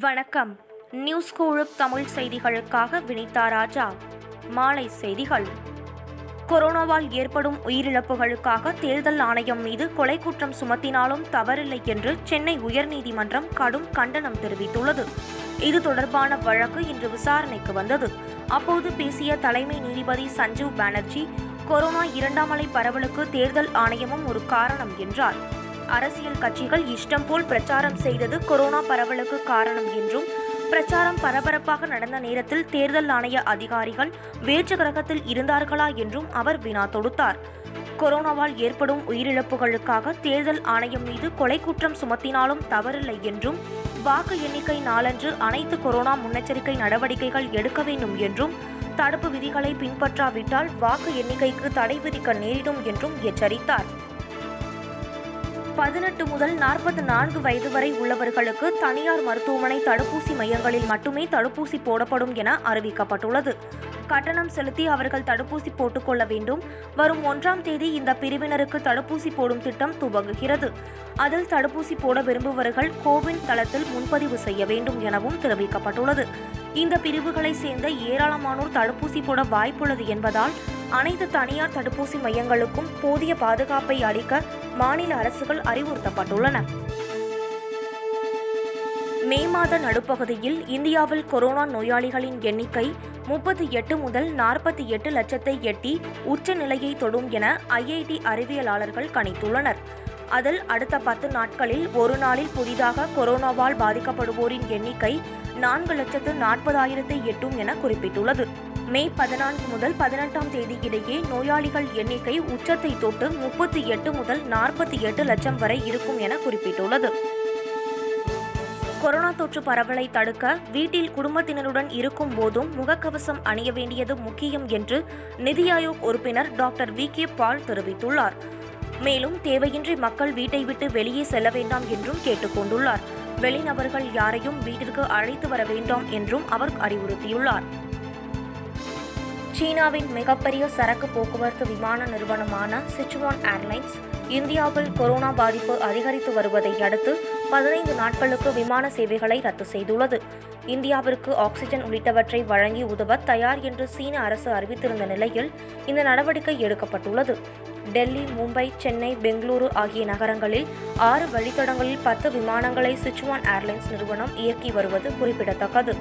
வணக்கம். நியூஸ் குழுப் தமிழ் செய்திகளுக்காக வினிதா ராஜா. மாலை செய்திகள். கொரோனாவால் ஏற்படும் உயிரிழப்புகளுக்காக தேர்தல் ஆணையம் மீது கொலை குற்றம் சுமத்தினாலும் தவறில்லை என்று சென்னை உயர்நீதிமன்றம் கடும் கண்டனம் தெரிவித்துள்ளது. இது தொடர்பான வழக்கு இன்று விசாரணைக்கு வந்தது. அப்போது பேசிய தலைமை நீதிபதி சஞ்சீவ் பானர்ஜி கொரோனா இரண்டாம் அலை பரவலுக்கு தேர்தல் ஆணையமும் ஒரு காரணம் என்றார். அரசியல் கட்சிகள் இஷ்டம் போல் பிரச்சாரம் செய்தது கொரோனா பரவலுக்கு காரணம் என்றும் பிரச்சாரம் பரபரப்பாக நடந்த நேரத்தில் தேர்தல் ஆணைய அதிகாரிகள் வேற்று கிரகத்தில் இருந்தார்களா என்றும் அவர் வினா தொடுத்தார். கொரோனாவால் ஏற்படும் உயிரிழப்புகளுக்காக தேர்தல் ஆணையம் மீது கொலை குற்றம் சுமத்தினாலும் தவறில்லை என்றும் வாக்கு எண்ணிக்கை நாளன்று அனைத்து கொரோனா முன்னெச்சரிக்கை நடவடிக்கைகள் எடுக்க வேண்டும் என்றும் தடுப்பு விதிகளை பின்பற்றாவிட்டால் வாக்கு எண்ணிக்கைக்கு தடை விதிக்க நேரிடும் என்றும் எச்சரித்தார். பதினெட்டு முதல் நாற்பத்தி நான்கு வயது வரை உள்ளவர்களுக்கு தனியார் மருத்துவமனை தடுப்பூசி மையங்களில் மட்டுமே தடுப்பூசி போடப்படும் என அறிவிக்கப்பட்டுள்ளது. கட்டணம் செலுத்தி அவர்கள் தடுப்பூசி போட்டுக்கொள்ள வேண்டும். வரும் ஒன்றாம் தேதி இந்த பிரிவினருக்கு தடுப்பூசி போடும் திட்டம் துவங்குகிறது. அதில் தடுப்பூசி போட விரும்புபவர்கள் கோவின் தளத்தில் முன்பதிவு செய்ய வேண்டும் எனவும் தெரிவிக்கப்பட்டுள்ளது. இந்த பிரிவுகளை சேர்ந்த ஏராளமானோர் தடுப்பூசி போட வாய்ப்புள்ளது என்பதால் அனைத்து தனியார் தடுப்பூசி மையங்களுக்கும் போதிய பாதுகாப்பை அளிக்க மாநில அரசுகள் அறிவுறுத்தப்பட்டுள்ளன. மே மாத நடுப்பகுதியில் இந்தியாவில் கொரோனா நோயாளிகளின் எண்ணிக்கை முப்பத்தி எட்டு முதல் நாற்பத்தி எட்டு லட்சத்தை எட்டி உச்ச நிலையை தொடும் என ஐஐடி அறிவியலாளர்கள் கணித்துள்ளனர். அதில் அடுத்த பத்து நாட்களில் ஒரு நாளில் புதிதாக கொரோனாவால் பாதிக்கப்படுவோரின் எண்ணிக்கை நான்கு லட்சத்து நாற்பதாயிரத்தை எட்டும் என குறிப்பிட்டுள்ளது. மே பதினான்கு முதல் பதினெட்டாம் தேதி இடையே நோயாளிகள் எண்ணிக்கை உச்சத்தை தொட்டு முப்பத்தி எட்டு முதல் நாற்பத்தி எட்டு லட்சம் வரை இருக்கும் என குறிப்பிட்டுள்ளது. கொரோனா தொற்று பரவலை தடுக்க வீட்டில் குடும்பத்தினருடன் இருக்கும் போதும் முகக்கவசம் அணிய வேண்டியது முக்கியம் என்று நிதி ஆயோக் உறுப்பினர் டாக்டர் வி கே பால் தெரிவித்துள்ளார். மேலும் தேவையின்றி மக்கள் வீட்டை விட்டு வெளியே செல்ல வேண்டாம் என்றும் கேட்டுக்கொண்டுள்ளார். வெளிநபர்கள் யாரையும் வீட்டிற்கு அழைத்து வர வேண்டாம் என்றும் அவர் அறிவுறுத்தியுள்ளார். சீனாவின் மிகப்பெரிய சரக்கு போக்குவரத்து விமான நிறுவனமான சிச்சுவான் ஏர்லைன்ஸ் இந்தியாவில் கொரோனா பாதிப்பு அதிகரித்து வருவதை அடுத்து பதினைந்து நாட்களுக்கு விமான சேவைகளை ரத்து செய்துள்ளது. இந்தியாவிற்கு ஆக்சிஜன் உள்ளிட்டவற்றை வழங்கி உதவ தயார் என்று சீன அரசு அறிவித்திருந்த நிலையில் இந்த நடவடிக்கை எடுக்கப்பட்டுள்ளது. டெல்லி மும்பை சென்னை பெங்களூரு ஆகிய நகரங்களில் ஆறு வழித்தடங்களில் பத்து விமானங்களை சிச்சுவான் ஏர்லைன்ஸ் நிறுவனம் இயக்கி வருவது குறிப்பிடத்தக்கது.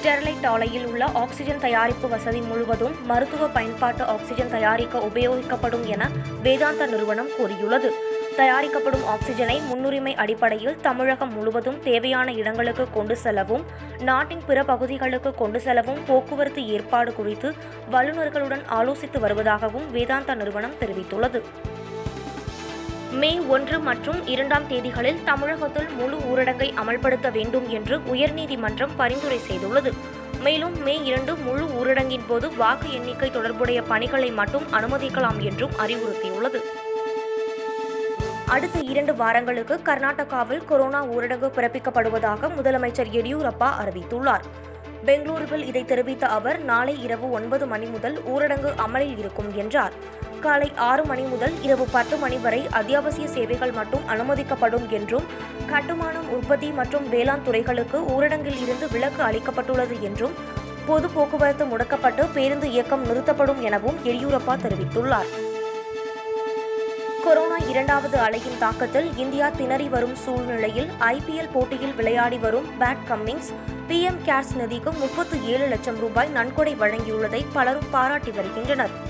ஸ்டெர்லைட் ஆலையில் உள்ள ஆக்சிஜன் தயாரிப்பு வசதி முழுவதும் மருத்துவ பயன்பாட்டு ஆக்சிஜன் தயாரிக்க உபயோகிக்கப்படும் என வேதாந்தா நிறுவனம் கூறியுள்ளது. தயாரிக்கப்படும் ஆக்சிஜனை முன்னுரிமை அடிப்படையில் தமிழகம் முழுவதும் தேவையான இடங்களுக்கு கொண்டு செல்லவும் நாட்டின் பிற பகுதிகளுக்கு கொண்டு செல்லவும் போக்குவரத்து ஏற்பாடு குறித்து வல்லுநர்களுடன் ஆலோசித்து வருவதாகவும் வேதாந்தா நிறுவனம் தெரிவித்துள்ளது. மே ஒன்று மற்றும் இரண்டாம் தேதிகளில் தமிழகத்தில் முழு ஊரடங்கை அமல்படுத்த வேண்டும் என்று உயர்நீதிமன்றம் பரிந்துரை செய்துள்ளது. மேலும் மே இரண்டு முழு ஊரடங்கின் போது வாக்கு எண்ணிக்கை தொடர்புடைய பணிகளை மட்டும் அனுமதிக்கலாம் என்றும் அறிவுறுத்தியுள்ளது. அடுத்த இரண்டு வாரங்களுக்கு கர்நாடகாவில் கொரோனா ஊரடங்கு பிறப்பிக்கப்படுவதாக முதலமைச்சர் எடியூரப்பா அறிவித்துள்ளார். பெங்களூருவில் இதை தெரிவித்த அவர் நாளை இரவு ஒன்பது மணி முதல் ஊரடங்கு அமலில் இருக்கும் என்றார். காலை ஆறு மணி முதல் இரவு பத்து மணி வரை அத்தியாவசிய சேவைகள் மட்டும் அனுமதிக்கப்படும் என்றும் கட்டுமானம் உற்பத்தி மற்றும் வேளாண் துறைகளுக்கு ஊரடங்கில் இருந்து விலக்கு அளிக்கப்பட்டுள்ளது என்றும் பொது போக்குவரத்து முடக்கப்பட்டு பேருந்து இயக்கம் நிறுத்தப்படும் எனவும் எடியூரப்பா தெரிவித்துள்ளார். கொரோனா இரண்டாவது அலையின் தாக்கத்தில் இந்தியா திணறி வரும் சூழ்நிலையில் ஐபிஎல் போட்டியில் விளையாடி வரும் பேட் கம்மிங்ஸ் பிஎம் கேர்ஸ் நிதிக்கு முப்பத்து ஏழு லட்சம் ரூபாய் நன்கொடை வழங்கியுள்ளதை பலரும் பாராட்டி வருகின்றனர்.